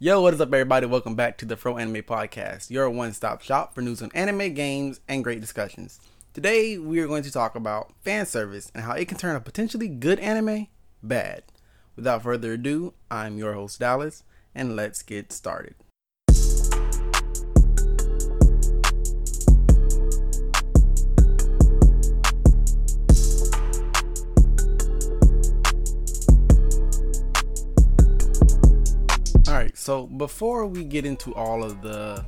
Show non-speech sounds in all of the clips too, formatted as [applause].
Yo, what is up, everybody? Welcome back to the Fro Anime Podcast, your one stop shop for news on anime, games, and great discussions. Today, we are going to talk about fan service and how it can turn a potentially good anime bad. Without further ado, I'm your host, Dallas, and let's get started. So before we get into all of the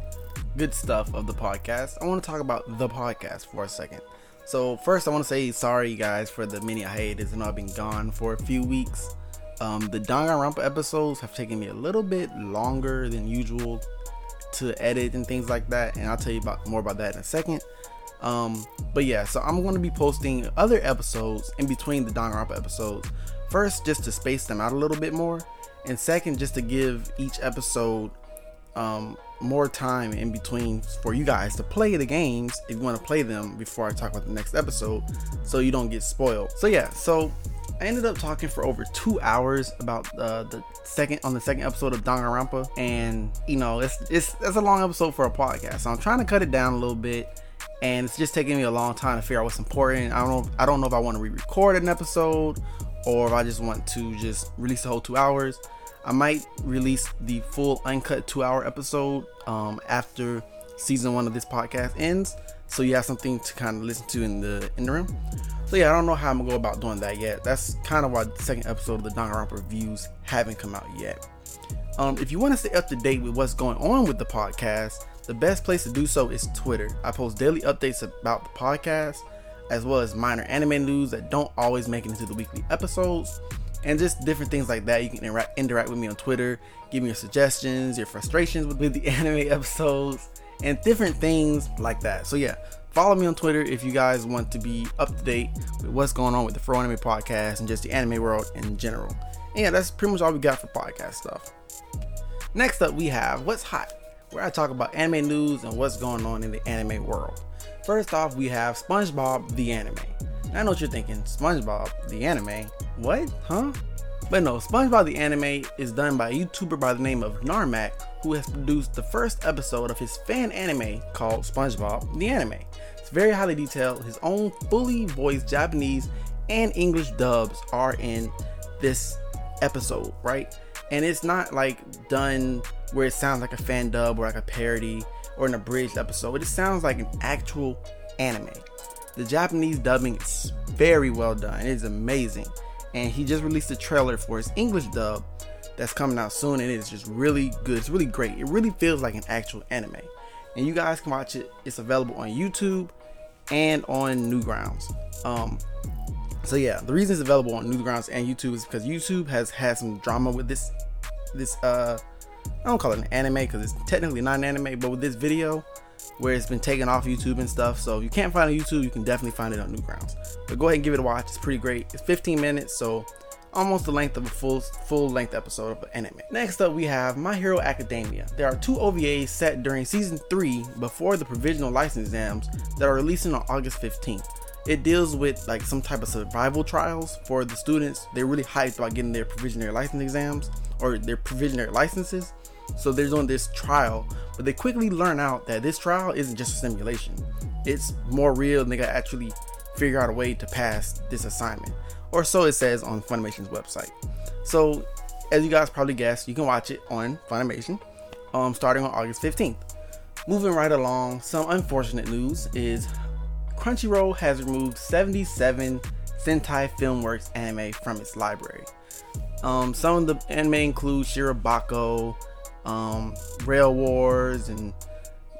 good stuff of the podcast, I want to talk about the podcast for a second. So first, I want to say sorry, guys, for the mini hiatus. I know I've been gone for a few weeks. Um, the Danganronpa episodes have taken me a little bit longer than usual to edit and things like that, and I'll tell you about more about that in a second. Um, but yeah, so I'm going to be posting other episodes in between the Danganronpa episodes. First, just to space them out a little bit more, and second, just to give each episode um, more time in between for you guys to play the games if you want to play them before I talk about the next episode, so you don't get spoiled. So yeah, so I ended up talking for over two hours about uh, the second on the second episode of Danganronpa, and you know it's it's it's a long episode for a podcast, so I'm trying to cut it down a little bit, and it's just taking me a long time to figure out what's important. I don't know I don't know if I want to re-record an episode or if I just want to just release the whole two hours. I might release the full uncut two hour episode um, after season one of this podcast ends, so you have something to kind of listen to in the interim. So yeah, I don't know how I'm gonna go about doing that yet. That's kind of why the second episode of the Danganronpa reviews haven't come out yet. Um, if you want to stay up to date with what's going on with the podcast, the best place to do so is Twitter. I post daily updates about the podcast, as well as minor anime news that don't always make it into the weekly episodes and just different things like that. You can interact, interact with me on Twitter, give me your suggestions, your frustrations with, the [laughs] anime episodes, and different things like that. So yeah, follow me on Twitter if you guys want to be up to date with what's going on with the Fro Anime Podcast and just the anime world in general. And yeah, that's pretty much all we got for podcast stuff. Next up, we have What's Hot, where I talk about anime news and what's going on in the anime world. First off, we have SpongeBob the anime. I know what you're thinking, SpongeBob the anime? What? Huh? But no, SpongeBob the anime is done by a YouTuber by the name of Narmak, who has produced the first episode of his fan anime called SpongeBob the anime. It's very highly detailed. His own fully voiced Japanese and English dubs are in this episode, right? And it's not like done where it sounds like a fan dub or like a parody or an abridged episode. It just sounds like an actual anime. The Japanese dubbing is very well done. It is amazing. And he just released a trailer for his English dub that's coming out soon and it is just really good. It's really great. It really feels like an actual anime. And you guys can watch it. It's available on YouTube and on Newgrounds. Um so yeah, the reason it's available on Newgrounds and YouTube is because YouTube has had some drama with this this uh I don't call it an anime because it's technically not an anime, but with this video where it's been taken off YouTube and stuff. So if you can't find it on YouTube, you can definitely find it on Newgrounds. But go ahead and give it a watch. It's pretty great. It's 15 minutes, so almost the length of a full full length episode of an anime. Next up, we have My Hero Academia. There are two OVAs set during season three before the provisional license exams that are releasing on August 15th. It deals with like some type of survival trials for the students. They're really hyped about getting their provisionary license exams or their provisionary licenses. So they're doing this trial, but they quickly learn out that this trial isn't just a simulation. It's more real and they gotta actually figure out a way to pass this assignment. Or so it says on Funimation's website. So as you guys probably guessed, you can watch it on Funimation um, starting on August 15th. Moving right along, some unfortunate news is Crunchyroll has removed 77 Sentai Filmworks anime from its library. Um, some of the anime include Shirobako, um, Rail Wars, and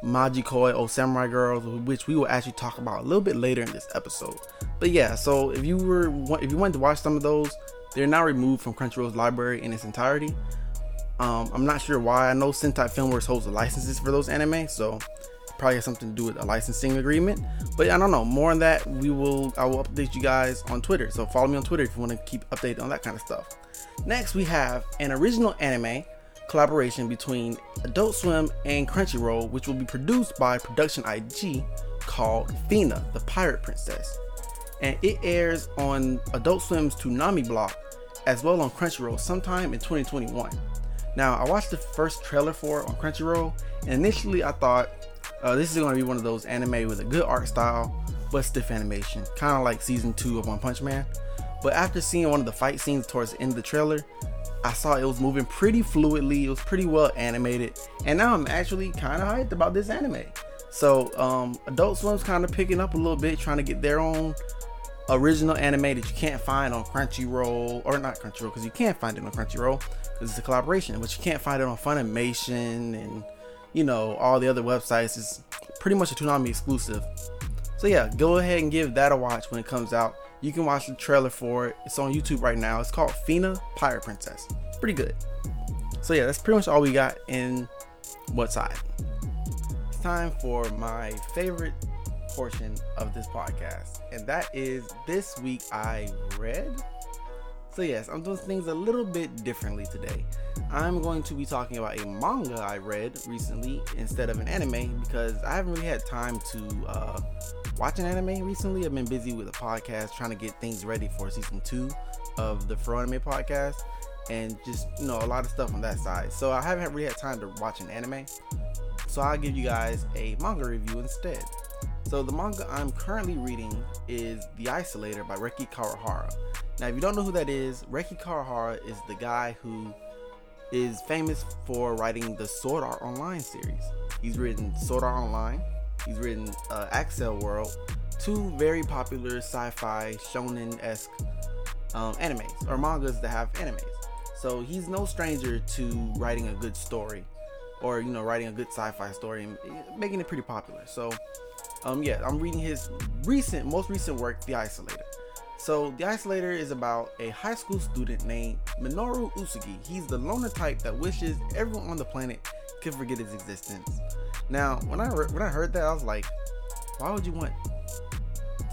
Majikoi Oh Samurai Girls, which we will actually talk about a little bit later in this episode. But yeah, so if you were if you wanted to watch some of those, they're now removed from Crunchyroll's library in its entirety. Um, I'm not sure why. I know Sentai Filmworks holds the licenses for those anime, so probably has something to do with a licensing agreement. But I don't know. More on that, we will. I will update you guys on Twitter. So follow me on Twitter if you want to keep updated on that kind of stuff. Next, we have an original anime collaboration between Adult Swim and Crunchyroll, which will be produced by Production IG, called Fena, the Pirate Princess, and it airs on Adult Swim's Toonami block as well on Crunchyroll sometime in 2021. Now, I watched the first trailer for it on Crunchyroll, and initially I thought uh, this is going to be one of those anime with a good art style, but stiff animation, kind of like season two of One Punch Man. But after seeing one of the fight scenes towards the end of the trailer, I saw it was moving pretty fluidly, it was pretty well animated, and now I'm actually kind of hyped about this anime. So, um, Adult Swim's kind of picking up a little bit, trying to get their own original anime that you can't find on Crunchyroll, or not Crunchyroll, because you can't find it on Crunchyroll, because it's a collaboration, but you can't find it on Funimation and, you know, all the other websites. It's pretty much a Toonami exclusive. So yeah, go ahead and give that a watch when it comes out. You can watch the trailer for it. It's on YouTube right now. It's called Fena Pirate Princess. Pretty good. So yeah, that's pretty much all we got in What's Hot. It's time for my favorite portion of this podcast, and that is this week I read. So yes, I'm doing things a little bit differently today. I'm going to be talking about a manga I read recently instead of an anime because I haven't really had time to uh, watch an anime recently. I've been busy with a podcast trying to get things ready for season two of the Fro Anime podcast and just you know a lot of stuff on that side. So I haven't really had time to watch an anime. So I'll give you guys a manga review instead. So the manga I'm currently reading is The Isolator by Reki Kawahara. Now, if you don't know who that is, Reki Kawahara is the guy who is famous for writing the Sword Art Online series. He's written Sword Art Online, he's written uh, Accel World, two very popular sci-fi shonen-esque um, animes or mangas that have animes. So he's no stranger to writing a good story, or you know, writing a good sci-fi story and making it pretty popular. So, um, yeah, I'm reading his recent, most recent work, The Isolator. So, The Isolator is about a high school student named Minoru Utsugi. He's the loner type that wishes everyone on the planet could forget his existence. Now, when I re- when I heard that, I was like, why would you want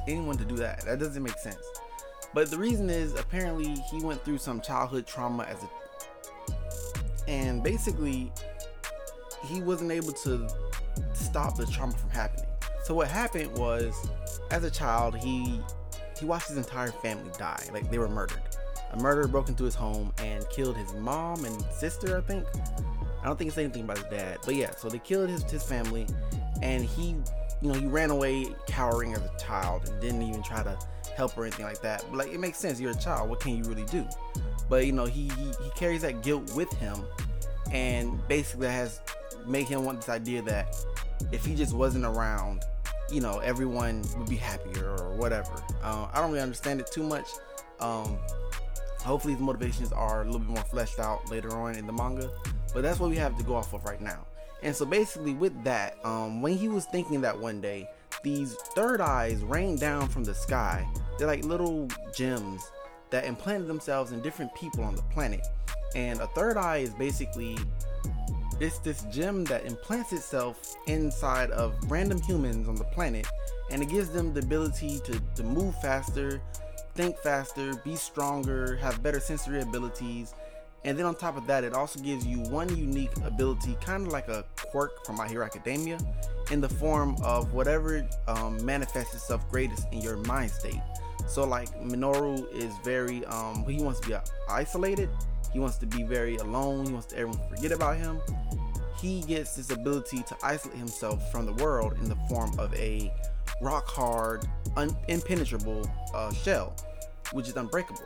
anyone to do that? That doesn't make sense. But the reason is apparently he went through some childhood trauma as a and basically he wasn't able to stop the trauma from happening. So what happened was as a child he he watched his entire family die. Like they were murdered. A murderer broke into his home and killed his mom and sister, I think. I don't think it's anything about his dad. But yeah, so they killed his, his family and he you know, he ran away cowering as a child and didn't even try to help or anything like that. But like it makes sense, you're a child, what can you really do? But you know, he he, he carries that guilt with him and basically has made him want this idea that if he just wasn't around, you know, everyone would be happier or whatever. Uh, I don't really understand it too much. Um, hopefully, the motivations are a little bit more fleshed out later on in the manga, but that's what we have to go off of right now. And so, basically, with that, um, when he was thinking that one day, these third eyes rained down from the sky. They're like little gems that implanted themselves in different people on the planet. And a third eye is basically it's this gem that implants itself inside of random humans on the planet and it gives them the ability to, to move faster, think faster, be stronger, have better sensory abilities. And then on top of that, it also gives you one unique ability, kind of like a quirk from My Hero Academia, in the form of whatever um, manifests itself greatest in your mind state. So, like Minoru is very, um, he wants to be isolated. He wants to be very alone. He wants to everyone to forget about him. He gets this ability to isolate himself from the world in the form of a rock hard, un- impenetrable uh, shell, which is unbreakable.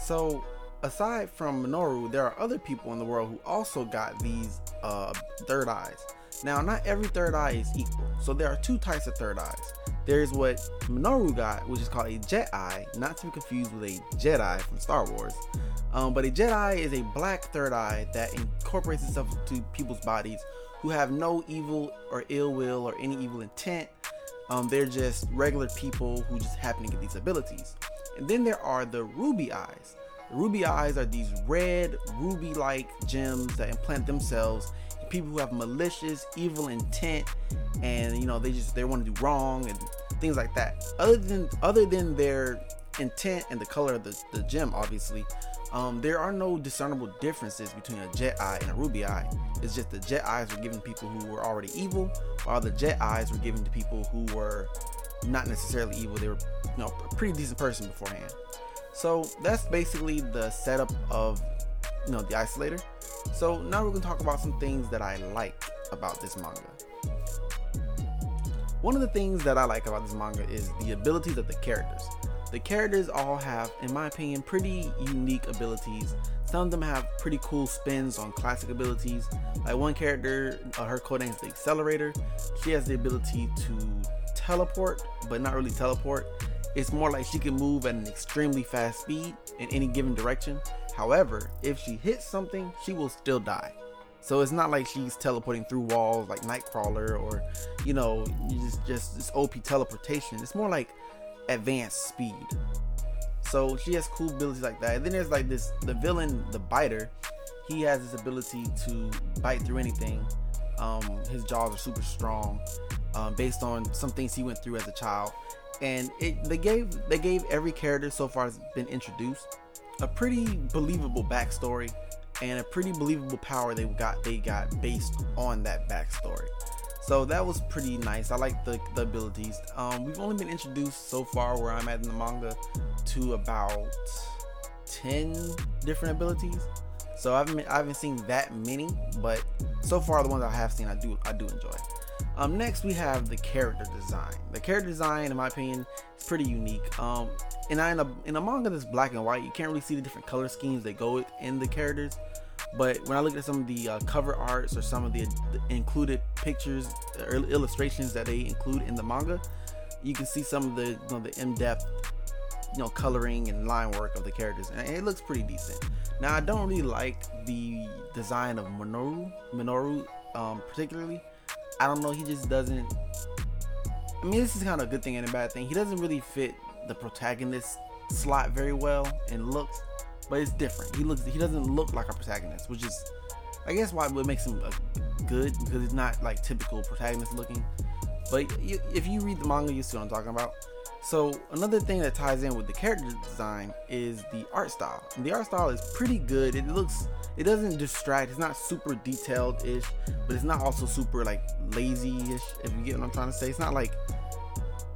So, aside from Minoru, there are other people in the world who also got these uh, third eyes. Now, not every third eye is equal, so there are two types of third eyes. There's what Minoru got, which is called a Eye, not to be confused with a Jedi from Star Wars. Um, but a jet eye is a black third eye that incorporates itself into people's bodies who have no evil or ill will or any evil intent. Um, they're just regular people who just happen to get these abilities. And then there are the ruby eyes. The ruby eyes are these red, ruby like gems that implant themselves people who have malicious, evil intent and you know they just they want to do wrong and things like that. Other than other than their intent and the color of the, the gem, obviously, um, there are no discernible differences between a jet eye and a ruby eye. It's just the jet eyes were given people who were already evil, while the jet eyes were given to people who were not necessarily evil. They were, you know, a pretty decent person beforehand. So that's basically the setup of you know, the isolator. So now we're gonna talk about some things that I like about this manga. One of the things that I like about this manga is the abilities of the characters. The characters all have, in my opinion, pretty unique abilities. Some of them have pretty cool spins on classic abilities. Like one character, uh, her code name is the Accelerator. She has the ability to teleport, but not really teleport. It's more like she can move at an extremely fast speed in any given direction. However, if she hits something, she will still die. So it's not like she's teleporting through walls like Nightcrawler or, you know, just just this OP teleportation. It's more like advanced speed. So she has cool abilities like that. And then there's like this the villain, the biter. He has this ability to bite through anything. Um, his jaws are super strong, um, based on some things he went through as a child. And it they gave they gave every character so far has been introduced a pretty believable backstory and a pretty believable power they got they got based on that backstory. So that was pretty nice. I like the, the abilities. Um, we've only been introduced so far where I'm at in the manga to about 10 different abilities. So I haven't I haven't seen that many, but so far the ones I have seen I do I do enjoy. Um, next we have the character design. The character design, in my opinion, is pretty unique. Um, and in a in a manga that's black and white, you can't really see the different color schemes that go in the characters. But when I look at some of the uh, cover arts or some of the, the included pictures or illustrations that they include in the manga, you can see some of the you know, the in-depth you know coloring and line work of the characters, and it looks pretty decent. Now I don't really like the design of Minoru, Minoru um, particularly. I don't know, he just doesn't. I mean, this is kind of a good thing and a bad thing. He doesn't really fit the protagonist slot very well in looks but it's different. He looks he doesn't look like a protagonist, which is I guess why what makes him uh, good because he's not like typical protagonist looking. But if you read the manga, you see what I'm talking about. So another thing that ties in with the character design is the art style. And the art style is pretty good. It looks it doesn't distract. It's not super detailed ish, but it's not also super like lazy ish. If you get what I'm trying to say, it's not like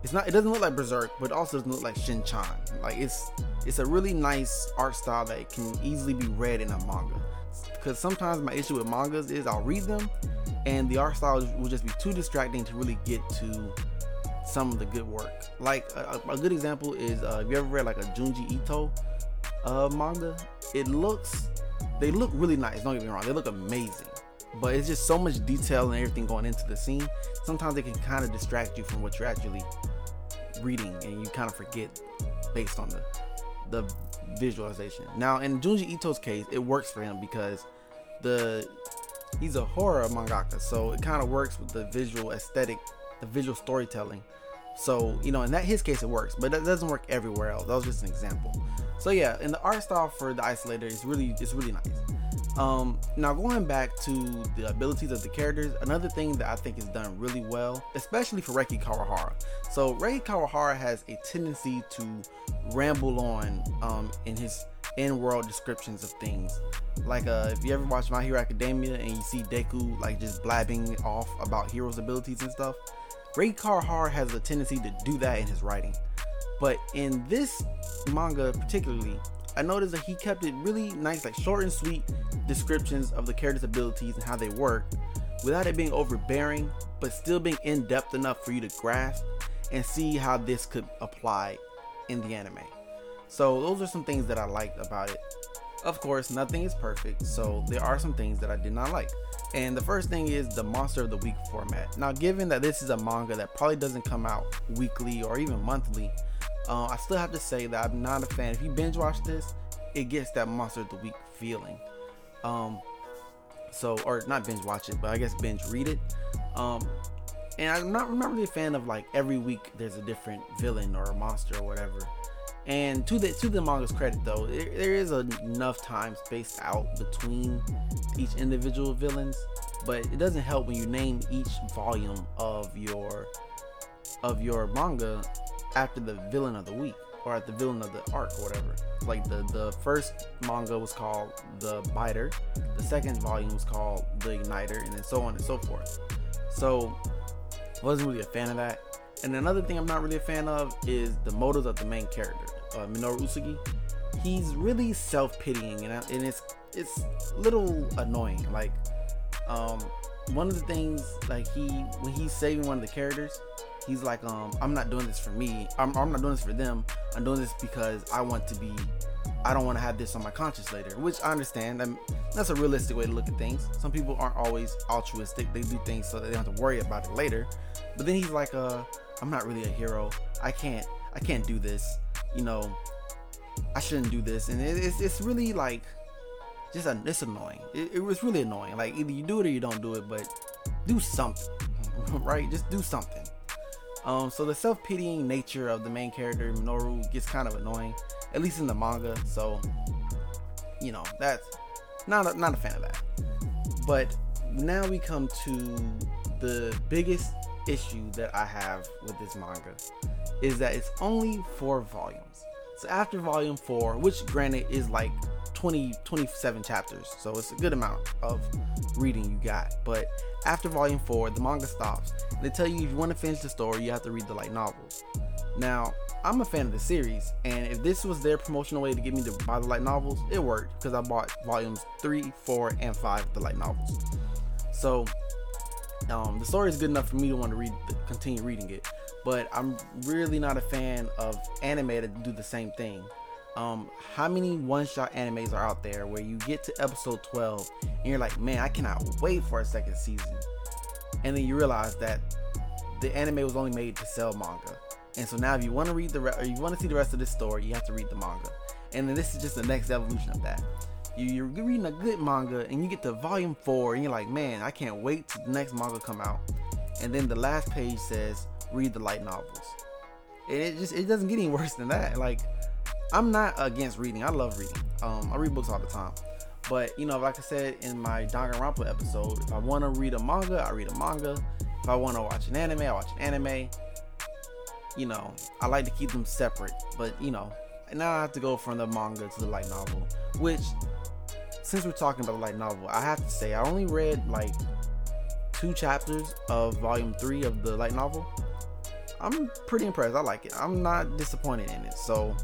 it's not. It doesn't look like Berserk, but also doesn't look like Shin-chan. Like it's it's a really nice art style that can easily be read in a manga. Because sometimes my issue with mangas is I'll read them, and the art style will just be too distracting to really get to some of the good work. Like a, a good example is uh, if you ever read like a Junji Ito uh, manga, it looks they look really nice. Don't get me wrong, they look amazing. But it's just so much detail and everything going into the scene. Sometimes it can kind of distract you from what you're actually reading and you kind of forget based on the the visualization. Now in Junji Ito's case, it works for him because the he's a horror mangaka, so it kind of works with the visual aesthetic, the visual storytelling. So you know, in that his case, it works, but that doesn't work everywhere else. That was just an example. So yeah, in the art style for the isolator is really it's really nice. Um, now going back to the abilities of the characters, another thing that I think is done really well, especially for Reki Kawahara. So Reki Kawahara has a tendency to ramble on um, in his in-world descriptions of things. Like uh, if you ever watch My Hero Academia and you see Deku like just blabbing off about heroes' abilities and stuff, Reki Kawahara has a tendency to do that in his writing. But in this manga particularly, I noticed that he kept it really nice, like short and sweet descriptions of the character's abilities and how they work, without it being overbearing, but still being in depth enough for you to grasp and see how this could apply in the anime. So those are some things that I liked about it. Of course, nothing is perfect, so there are some things that I did not like. And the first thing is the Monster of the Week format. Now, given that this is a manga that probably doesn't come out weekly or even monthly, uh, I still have to say that I'm not a fan. If you binge watch this, it gets that Monster of the Week feeling. Um, so or not binge watch it, but I guess binge read it. Um, and I'm not, I'm not really a fan of like every week there's a different villain or a monster or whatever. And to the to the manga's credit though, there, there is enough time spaced out between each individual villains, but it doesn't help when you name each volume of your of your manga after the villain of the week or at the villain of the arc or whatever. Like the the first manga was called The Biter, the second volume was called The Igniter, and then so on and so forth. So wasn't really a fan of that. And another thing I'm not really a fan of is the motives of the main character, uh, Minoru Utsugi. he's really self-pitying and, and it's it's a little annoying like um one of the things like he when he's saving one of the characters he's like um i'm not doing this for me. I'm, I'm not doing this for them. I'm doing this because i want to be i don't want to have this on my conscience later which i understand. I that's a realistic way to look at things. Some people aren't always altruistic. They do things so they don't have to worry about it later. But then he's like uh i'm not really a hero. I can't i can't do this you know i shouldn't do this. And it, it's, it's really like just a, it's annoying. It, it was really annoying. Like either you do it or you don't do it but do something [laughs] right? Just do something. Um, so the self-pitying nature of the main character Minoru gets kind of annoying, at least in the manga. So, you know, that's not a, not a fan of that. But now we come to the biggest issue that I have with this manga is that it's only four volumes. So after volume four, which granted is like 20 27 chapters, so it's a good amount of reading you got. But after volume four, the manga stops. They tell you if you want to finish the story, you have to read the light novels. Now, I'm a fan of the series, and if this was their promotional way to get me to buy the light novels, it worked because I bought volumes three, four, and five of the light novels. So, um, the story is good enough for me to want to read, continue reading it. But I'm really not a fan of anime that do the same thing. Um, how many one-shot animes are out there where you get to episode 12 and you're like, man, I cannot wait for a second season, and then you realize that the anime was only made to sell manga, and so now if you want to read the re- or you want to see the rest of this story, you have to read the manga, and then this is just the next evolution of that. You, you're reading a good manga and you get to volume four and you're like, man, I can't wait till the next manga come out, and then the last page says, read the light novels. It just it doesn't get any [laughs] worse than that. Like I'm not against reading. I love reading. Um, I read books all the time. But you know, like I said in my Danganronpa episode, if I want to read a manga, I read a manga. If I want to watch an anime, I watch an anime. You know, I like to keep them separate. But you know, now I have to go from the manga to the light novel. Which, since we're talking about the light novel, I have to say I only read like two chapters of volume three of the light novel. I'm pretty impressed. I like it. I'm not disappointed in it. So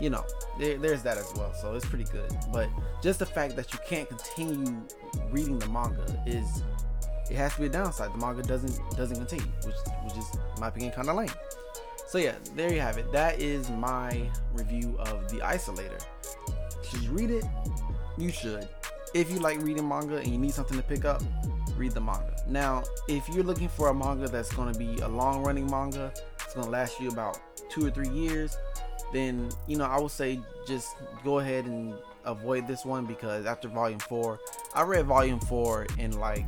you know, there, there's that as well. So it's pretty good. But just the fact that you can't continue reading the manga is it has to be a downside. The manga doesn't doesn't continue, which which is my opinion kind of lame. So yeah, there you have it. That is my review of the Isolator. Should you read it? You should. If you like reading manga and you need something to pick up, read the manga. Now, if you're looking for a manga that's going to be a long running manga, it's going to last you about two or three years, then you know I would say just go ahead and avoid this one because after volume four, I read volume four in like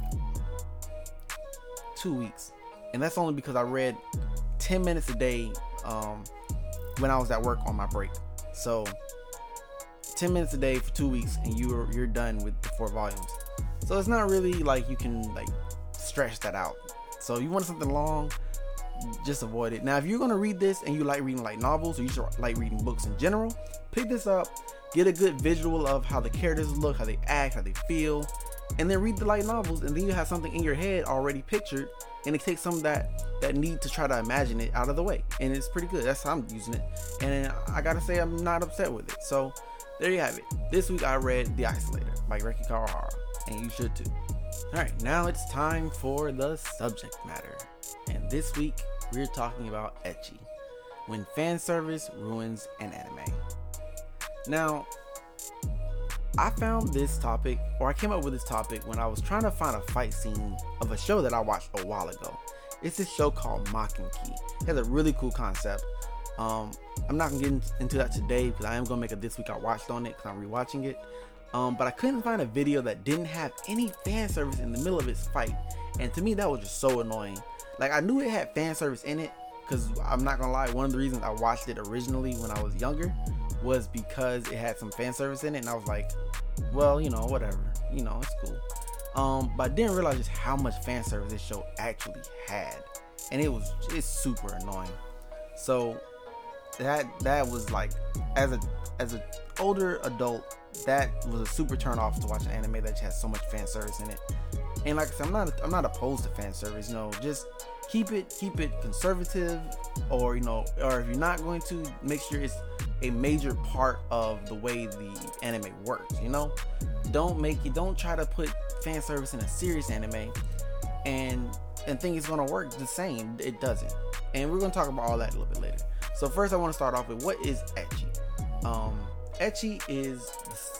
two weeks, and that's only because I read ten minutes a day um, when I was at work on my break. So ten minutes a day for two weeks, and you're you're done with the four volumes. So it's not really like you can like stretch that out. So if you want something long, just avoid it. Now, if you're gonna read this and you like reading like novels or you just like reading books in general, pick this up, get a good visual of how the characters look, how they act, how they feel, and then read the light novels, and then you have something in your head already pictured, and it takes some of that that need to try to imagine it out of the way, and it's pretty good. That's how I'm using it, and I gotta say I'm not upset with it. So there you have it. This week I read The Isolator by Reki Kawahara, you should too. Alright, now it's time for the subject matter. And this week we're talking about ecchi when fan service ruins an anime. Now, I found this topic, or I came up with this topic when I was trying to find a fight scene of a show that I watched a while ago. It's this show called Maken-Ki. It has a really cool concept. Um, I'm not gonna get into that today because I am gonna make a this week I watched on it because I'm rewatching it. Um, but I couldn't find a video that didn't have any fan service in the middle of its fight, and to me that was just so annoying. Like I knew it had fan service in it because I'm not gonna lie, one of the reasons I watched it originally when I was younger was because it had some fan service in it, and I was like, well, you know, whatever, you know, it's cool. Um, but I didn't realize just how much fan service this show actually had, and it was it's super annoying. So that that was like as a as an older adult, that was a super turn off to watch an anime that has so much fan service in it. And like I said, I'm not I'm not opposed to fan service. You know, just keep it keep it conservative, or you know, or if you're not going to, make sure it's a major part of the way the anime works. You know, don't make you don't try to put fan service in a serious anime and and think it's gonna work the same. It doesn't. And we're gonna talk about all that a little bit later. So first, I want to start off with what is ecchi. Um, ecchi is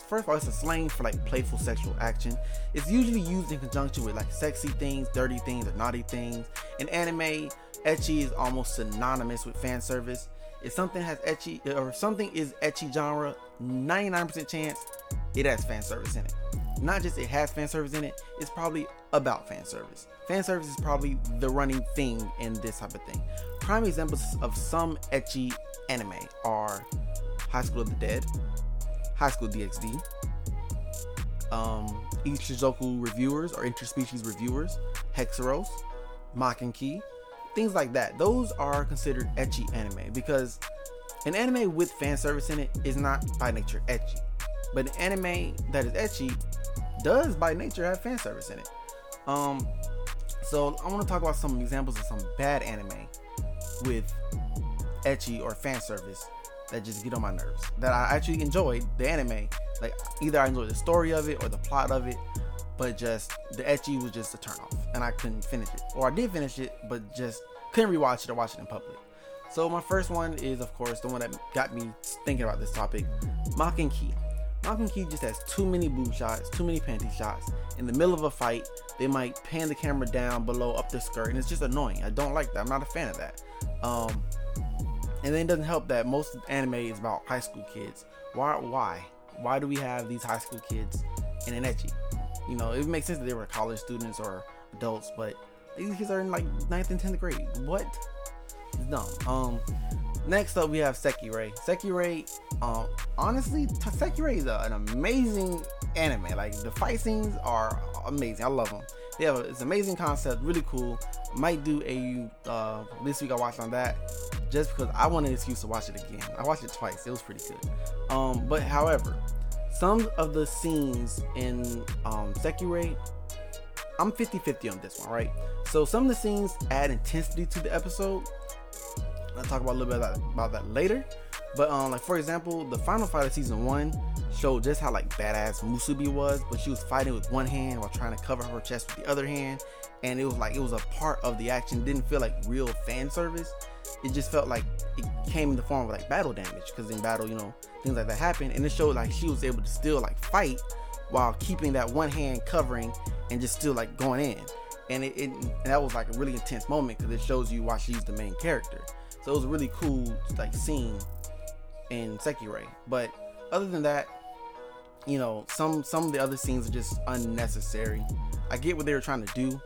first of all, it's a slang for like playful sexual action. It's usually used in conjunction with like sexy things, dirty things, or naughty things. In anime, ecchi is almost synonymous with fan service. If something has ecchi or something is ecchi genre, 99% chance it has fan service in it. Not just it has fan service in it, it's probably about fan service. Fan service is probably the running thing in this type of thing. Prime examples of some ecchi anime are High School of the Dead, High School DxD, um, Ishuzoku reviewers or interspecies reviewers, Hexeros, Maken-Ki, things like that. Those are considered ecchi anime because an anime with fan service in it is not by nature ecchi. But an anime that is ecchi does by nature have fan service in it. Um, so I want to talk about some examples of some bad anime with etchy or fan service that just get on my nerves. That I actually enjoyed the anime. Like either I enjoyed the story of it or the plot of it, but just the etchy was just a turn off, and I couldn't finish it. Or I did finish it, but just couldn't rewatch it or watch it in public. So my first one is, of course, the one that got me thinking about this topic, Maken-Ki. Maken-Ki just has too many boob shots, too many panty shots. In the middle of a fight, they might pan the camera down below up the skirt, and it's just annoying. I don't like that. I'm not a fan of that. Um, and then it doesn't help that most anime is about high school kids. Why? Why? Why do we have these high school kids in an ecchi? You know, it makes sense that they were college students or adults, but these kids are in like ninth and 10th grade. What? It's dumb. Um, next up we have Sekirei. Sekirei, um, honestly, Sekirei is a, an amazing anime. Like the fight scenes are amazing. I love them. They have a, it's an amazing concept, really cool. Might do a uh, this week I watched on that just because I want an excuse to watch it again. I watched it twice. It was pretty good. Um, but however, some of the scenes in um, Sekirei, I'm 50-50 on this one, right? So some of the scenes add intensity to the episode. I'll talk about a little bit about, about that later. But um, like for example, the final fight of season one showed just how like badass Musubi was, but she was fighting with one hand while trying to cover her chest with the other hand, and it was like it was a part of the action. Didn't feel like real fan service. It just felt like it came in the form of like battle damage because in battle, you know, things like that happen, and it showed like she was able to still like fight while keeping that one hand covering and just still like going in. And it, it and that was like a really intense moment because it shows you why she's the main character. So it was really cool like scene in Sekirei. But other than that, you know, some some of the other scenes are just unnecessary. I get what they were trying to do,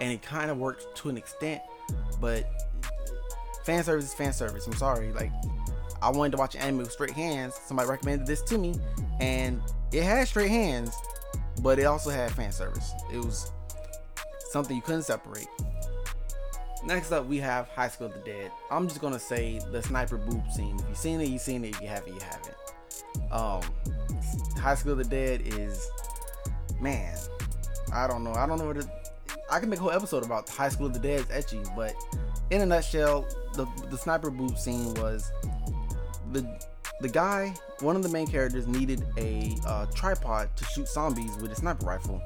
and it kind of worked to an extent, but fan service is fan service. I'm sorry. Like, I wanted to watch an anime with straight hands. Somebody recommended this to me, and it had straight hands, but it also had fan service. It was something you couldn't separate. Next up, we have High School of the Dead. I'm just gonna say the sniper boob scene. If you've seen it, you've seen it. If you haven't, you haven't. Um, High School of the Dead is, man, I don't know. I don't know what it. I can make a whole episode about High School of the Dead Dead's ecchi, but in a nutshell, the the sniper boob scene was the the guy, one of the main characters, needed a uh, tripod to shoot zombies with a sniper rifle,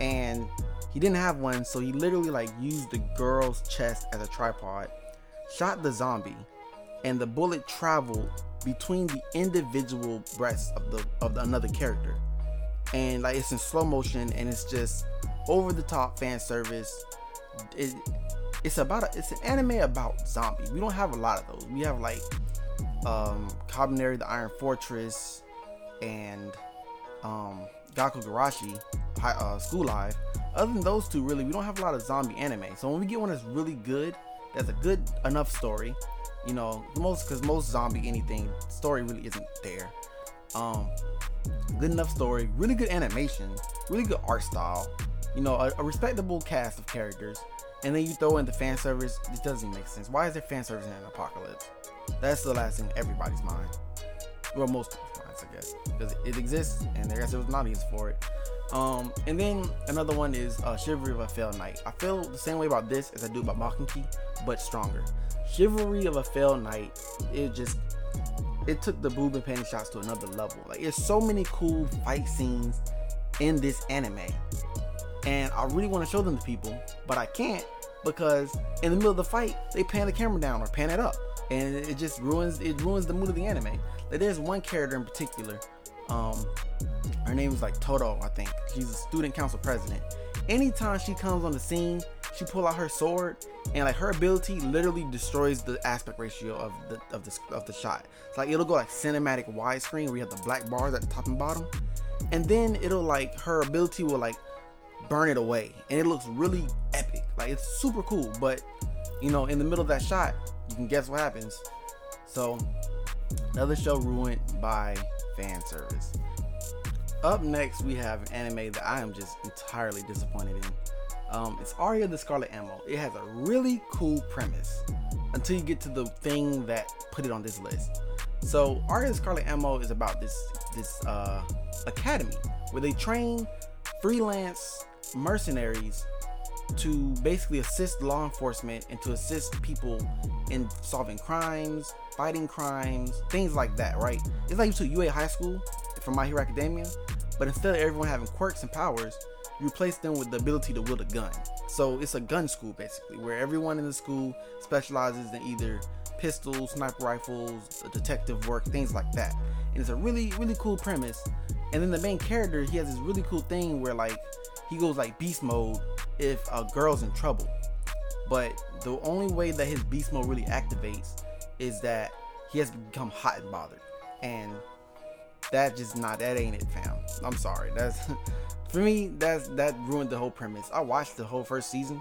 and he didn't have one, so he literally like used the girl's chest as a tripod, shot the zombie, and the bullet traveled between the individual breasts of the of the, another character, and like it's in slow motion, and it's just over the top fan service. It, it's about a, it's an anime about zombies. We don't have a lot of those. We have like um Kabaneri the Iron Fortress and um Gakkou Gurashi uh, School Live. Other than those two, really, we don't have a lot of zombie anime. So when we get one that's really good, that's a good enough story, you know, most because most zombie anything story really isn't there. Um, good enough story, really good animation, really good art style, you know, a, a respectable cast of characters, and then you throw in the fan service. It doesn't make sense. Why is there fan service in an apocalypse? That's the last thing everybody's mind. Well, most people's I guess, because it exists, and I guess there was an audience for it. Um, and then another one is uh, Chivalry of a Failed Knight. I feel the same way about this as I do about Maken-Ki, but stronger. Chivalry of a Failed Knight, it just it took the boob and panty shots to another level. Like, there's so many cool fight scenes in this anime, and I really want to show them to people, but I can't because in the middle of the fight they pan the camera down or pan it up, and it just ruins it ruins the mood of the anime. Like, there's one character in particular. Um, her name is like Toto, I think. She's a student council president. Anytime she comes on the scene, she pull out her sword and like her ability literally destroys the aspect ratio of the of the of the shot. It's like it'll go like cinematic widescreen where you have the black bars at the top and bottom, and then it'll like her ability will like burn it away, and it looks really epic. Like it's super cool. But you know, in the middle of that shot, you can guess what happens. So another show ruined by fan service. Up next, we have an anime that I am just entirely disappointed in. Um, it's Aria the Scarlet Ammo. It has a really cool premise until you get to the thing that put it on this list. So Aria the Scarlet Ammo is about this this uh, academy where they train freelance mercenaries to basically assist law enforcement and to assist people in solving crimes, fighting crimes, things like that, right? It's like you took UA High School from My Hero Academia, but instead of everyone having quirks and powers, you replace them with the ability to wield a gun. So it's a gun school basically, where everyone in the school specializes in either pistols, sniper rifles, detective work, things like that. And it's a really, really cool premise. And then the main character, he has this really cool thing where like he goes like beast mode if a girl's in trouble. But the only way that his beast mode really activates is that he has become hot and bothered. And that just not that ain't it, fam. I'm sorry. That's [laughs] for me. That's that ruined the whole premise. I watched the whole first season,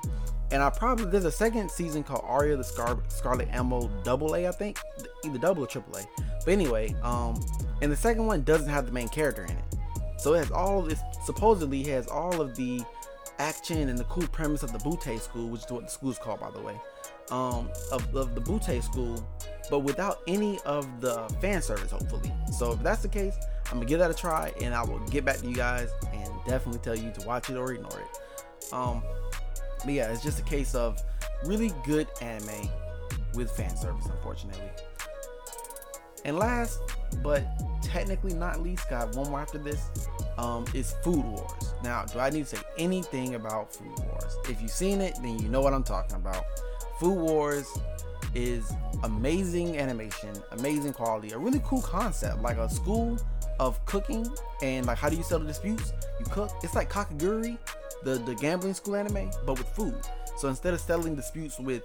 and I probably there's a second season called Aria the Scar- Scarlet Ammo Double A, I think, either double or triple A. But anyway, um, and the second one doesn't have the main character in it, so it has all this. Supposedly, has all of the action and the cool premise of the Butei School, which is what the school is called, by the way, um, of, of the Butei School, but without any of the fan service, hopefully. So if that's the case, I'm gonna give that a try, and I will get back to you guys and definitely tell you to watch it or ignore it. Um, but yeah, it's just a case of really good anime with fan service, unfortunately. And last, but technically not least, got one more after this, um, is Food Wars. Now, do I need to say anything about Food Wars? If you've seen it, then you know what I'm talking about. Food Wars is amazing animation, amazing quality, a really cool concept, like a school of cooking and like how do you settle disputes? You cook. It's like Kakegurui, the the gambling school anime, but with food. So instead of settling disputes with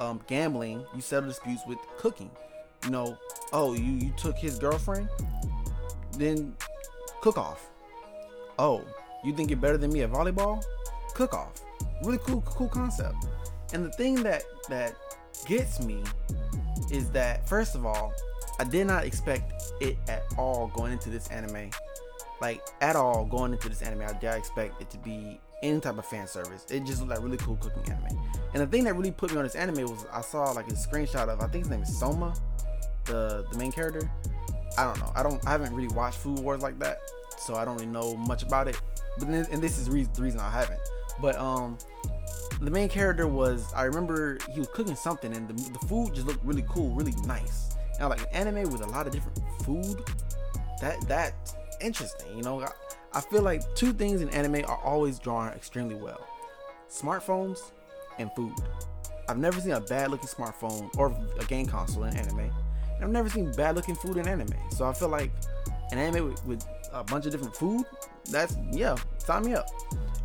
um, gambling, you settle disputes with cooking. You know, oh, you you took his girlfriend, then cook off. Oh, you think you're better than me at volleyball? Cook off. Really cool, cool concept. And the thing that that gets me is that first of all, I did not expect it at all going into this anime. Like at all going into this anime, I did not expect it to be any type of fan service. It just looked like really cool cooking anime. And the thing that really put me on this anime was I saw like a screenshot of I think his name is Soma, the the main character. I don't know. I don't. I haven't really watched Food Wars like that, so I don't really know much about it. But and this is the reason I haven't. But um, the main character was I remember he was cooking something and the, the food just looked really cool, really nice. And like an anime with a lot of different food, that that interesting. You know, I, I feel like two things in anime are always drawn extremely well: smartphones and food. I've never seen a bad looking smartphone or a game console in anime. I've never seen bad looking food in anime. So I feel like an anime with, with a bunch of different food, that's yeah, sign me up.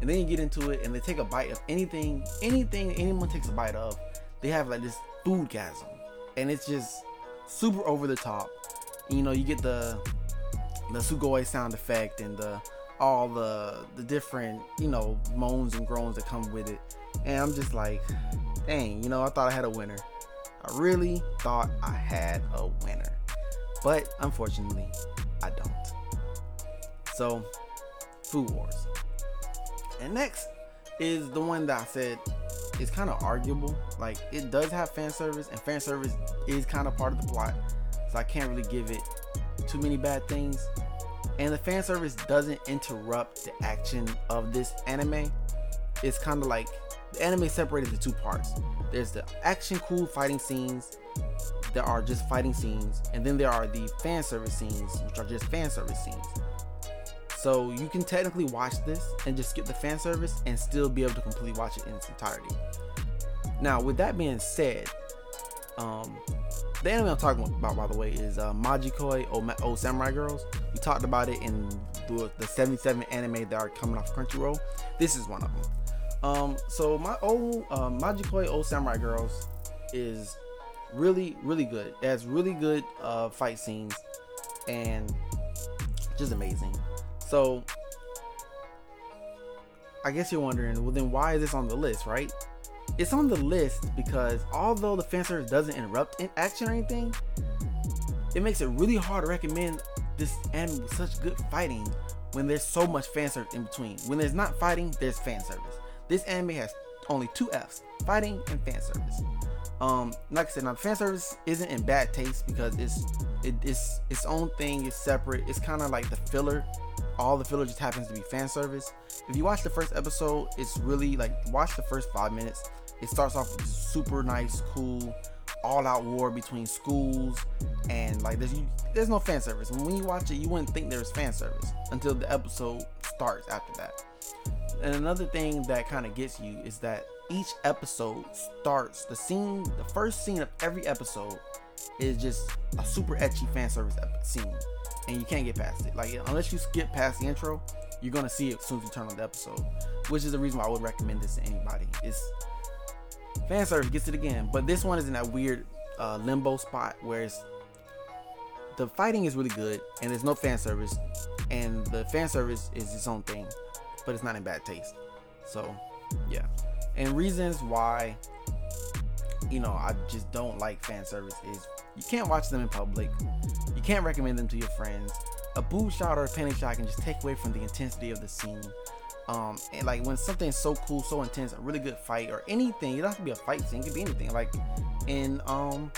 And then you get into it and they take a bite of anything, anything anyone takes a bite of, they have like this food gasm. And it's just super over the top. You know, you get the the Sugoi sound effect and the all the the different, you know, moans and groans that come with it. And I'm just like, dang, you know, I thought I had a winner. I really thought I had a winner. But unfortunately, I don't. So, Food Wars. And next is the one that I said is kind of arguable. Like it does have fan service, and fan service is kind of part of the plot, so I can't really give it too many bad things. And the fan service doesn't interrupt the action of this anime. It's kind of like the anime separated into two parts. There's the action cool fighting scenes there are just fighting scenes, and then there are the fan service scenes, which are just fan service scenes. So you can technically watch this and just skip the fan service and still be able to completely watch it in its entirety. Now, with that being said, um, the anime I'm talking about, by the way, is uh, Majikoi o Samurai Girls. We talked about it in the, the 77 anime that are coming off Crunchyroll. This is one of them. Um, so my old uh, Majikoi Old Samurai Girls is really, really good. It has really good uh, fight scenes and just amazing. So I guess you're wondering, well, then why is this on the list, right? It's on the list because although the fan service doesn't interrupt in action or anything, it makes it really hard to recommend this anime with such good fighting when there's so much fan service in between. When there's not fighting, there's fan service. This anime has only two F's: fighting and fan service. Um, like I said, now fan service isn't in bad taste because it's it, it's its own thing. It's separate. It's kind of like the filler. All the filler just happens to be fan service. If you watch the first episode, it's really like watch the first five minutes. It starts off with super nice, cool, all-out war between schools, and like there's there's no fan service. When you watch it, you wouldn't think there's fan service until the episode starts after that. And another thing that kind of gets you is that each episode starts the scene, the first scene of every episode is just a super ecchi fan service scene, and you can't get past it. Like unless you skip past the intro, you're gonna see it as soon as you turn on the episode, which is the reason why I would recommend this to anybody. It's fan service gets it again, but this one is in that weird uh, limbo spot where it's the fighting is really good and there's no fan service, and the fan service is its own thing, but it's not in bad taste. So, yeah and reasons why you know I just don't like fan service is you can't watch them in public. You can't recommend them to your friends. A boob shot or a panty shot can just take away from the intensity of the scene. Um, and like when something's so cool, so intense, a really good fight or anything, it doesn't have to be a fight scene, it could be anything. Like in um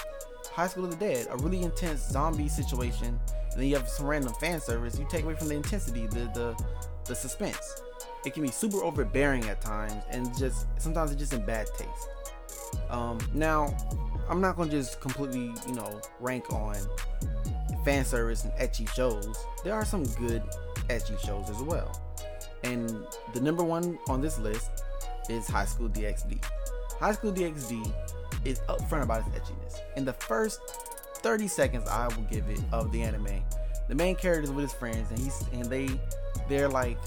High School of the Dead, a really intense zombie situation, and then you have some random fan service, you take away from the intensity, the the the suspense it can be super overbearing at times and just sometimes it's just in bad taste. Um, now, I'm not gonna just completely, you know, rank on fan service and ecchi shows. There are some good ecchi shows as well. And the number one on this list is High School DxD. High School DxD is upfront about its ecchiness. In the first 30 seconds I will give it of the anime, the main character is with his friends and he's and they they're like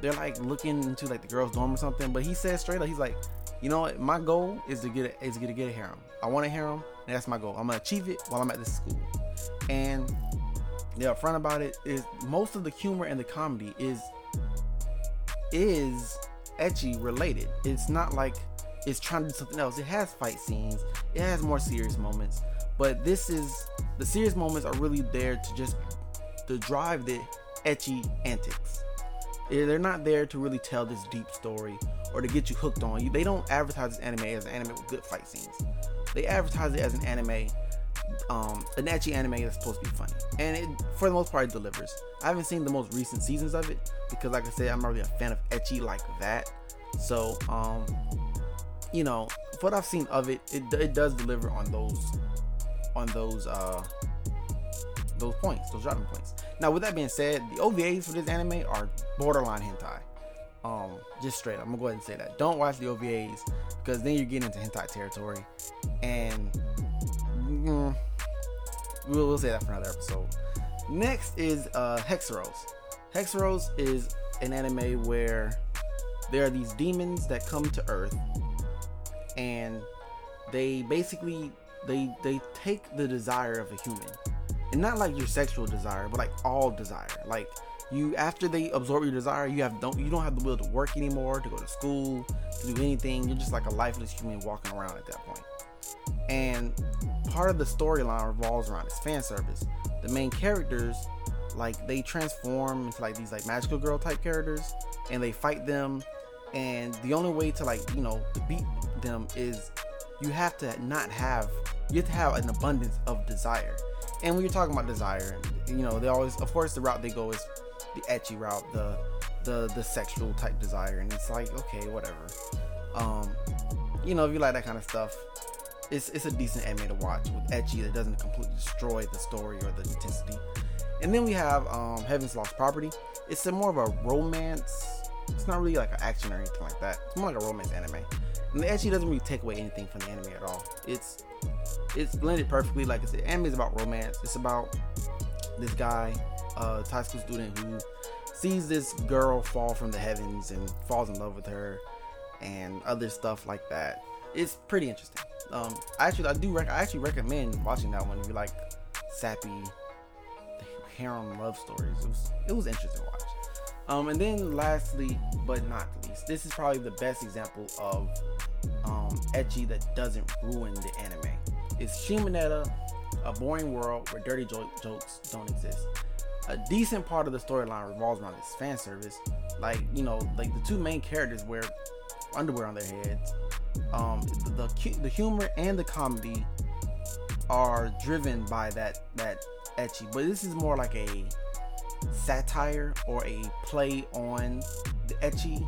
they're like looking into like the girls' dorm or something. But he says straight up, he's like, you know what? My goal is to get a, is to get a, harem. I want a harem, and that's my goal. I'm gonna achieve it while I'm at this school. And they're upfront about it. Is most of the humor and the comedy is is ecchi related. It's not like it's trying to do something else. It has fight scenes. It has more serious moments. But this is the serious moments are really there to just to drive the ecchi antics. They're not there to really tell this deep story or to get you hooked on you. They don't advertise this anime as an anime with good fight scenes. They advertise it as an anime, um, an ecchi anime that's supposed to be funny, and it, for the most part, it delivers. I haven't seen the most recent seasons of it because, like I said, I'm not really a fan of ecchi like that. So, um, you know, what I've seen of it, it, it does deliver on those, on those, uh, those points, those driving points. Now, with that being said, the OVAs for this anime are borderline hentai. Um, just straight. I'm gonna go ahead and say that. Don't watch the OVAs because then you're getting into hentai territory, and mm, we'll, we'll say that for another episode. Next is uh, Hxeros. Hxeros is an anime where there are these demons that come to Earth, and they basically they they take the desire of a human and not like your sexual desire, but like all desire. Like you, after they absorb your desire, you have don't you don't have the will to work anymore, to go to school, to do anything. You're just like a lifeless human walking around at that point. And part of the storyline revolves around this fan service. The main characters, like they transform into like these like magical girl type characters, and they fight them. And the only way to like you know to beat them is you have to not have you have to have an abundance of desire and when you're talking about desire, you know, they always, of course, the route they go is the ecchi route, the the the sexual type desire, and it's like, okay, whatever. Um, you know, if you like that kind of stuff, it's it's a decent anime to watch with ecchi that doesn't completely destroy the story or the intensity. And then we have um, Heaven's Lost Property. It's a more of a romance. It's not really like an action or anything like that. It's more like a romance anime. And the ecchi doesn't really take away anything from the anime at all. It's it's blended perfectly. Like I said, anime is about romance. It's about this guy, a high school student who sees this girl fall from the heavens and falls in love with her, and other stuff like that. It's pretty interesting. Um, actually, I do. Rec- I actually recommend watching that one if you like sappy harem love stories. It was it was interesting to watch. Um, and then lastly, but not least, this is probably the best example of um, ecchi that doesn't ruin the anime. It's Shimoneta, a boring world where dirty jo- jokes don't exist. A decent part of the storyline revolves around this fan service. Like, you know, like the two main characters wear underwear on their heads. Um, the, the, the humor and the comedy are driven by that that ecchi, but this is more like a satire or a play on the ecchi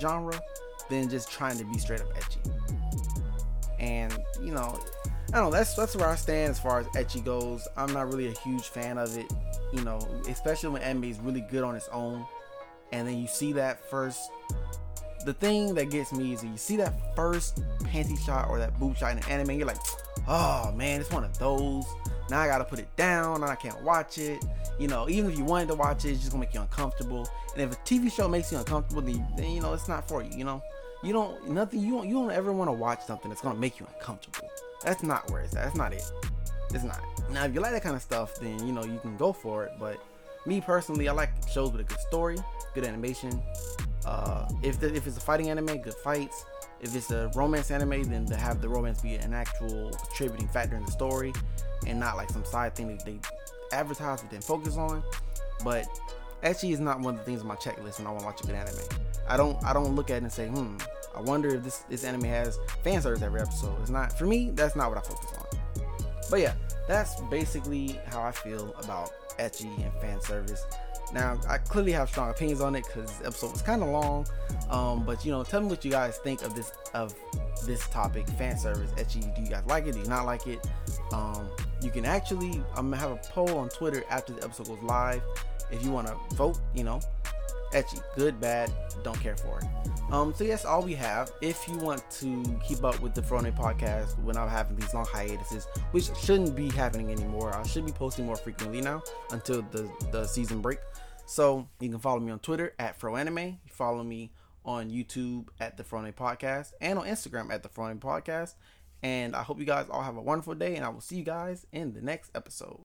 genre than just trying to be straight up ecchi. And you know, I don't know. That's that's where I stand as far as ecchi goes. I'm not really a huge fan of it. You know, especially when anime is really good on its own, and then you see that first. The thing that gets me is you see that first panty shot or that boob shot in an anime, you're like, oh man, it's one of those. Now I gotta put it down I can't watch it. You know, even if you wanted to watch it, it's just gonna make you uncomfortable. And if a TV show makes you uncomfortable, then, then you know it's not for you. You know, you don't nothing. You don't you don't ever want to watch something that's gonna make you uncomfortable. That's not where it's at. That's not it. It's not. Now, if you like that kind of stuff, then you know you can go for it. But me personally, I like shows with a good story, good animation. Uh, if the, if it's a fighting anime, good fights. If it's a romance anime, then to have the romance be an actual contributing factor in the story, and not like some side thing that they advertise but then focus on. But actually, is not one of the things on my checklist when I want to watch a good anime. I don't I don't look at it and say, hmm, I wonder if this this anime has fan service every episode. It's not for me. That's not what I focus on. But yeah, that's basically how I feel about ecchi and fan service. Now, I clearly have strong opinions on it because the episode was kind of long. Um, but you know, tell me what you guys think of this of this topic, fan service. Ecchi, do you guys like it? Do you not like it? Um, you can actually, I'm gonna have a poll on Twitter after the episode goes live. If you want to vote, you know, ecchi, good, bad, don't care for it. Um, so yes, all we have. If you want to keep up with the Fro Anime podcast when I'm having these long hiatuses, which shouldn't be happening anymore, I should be posting more frequently now until the the season break. So you can follow me on Twitter at FroAnime. Follow me on YouTube at the Fro Anime Podcast and on Instagram at the Fro Anime Podcast. And I hope you guys all have a wonderful day, and I will see you guys in the next episode.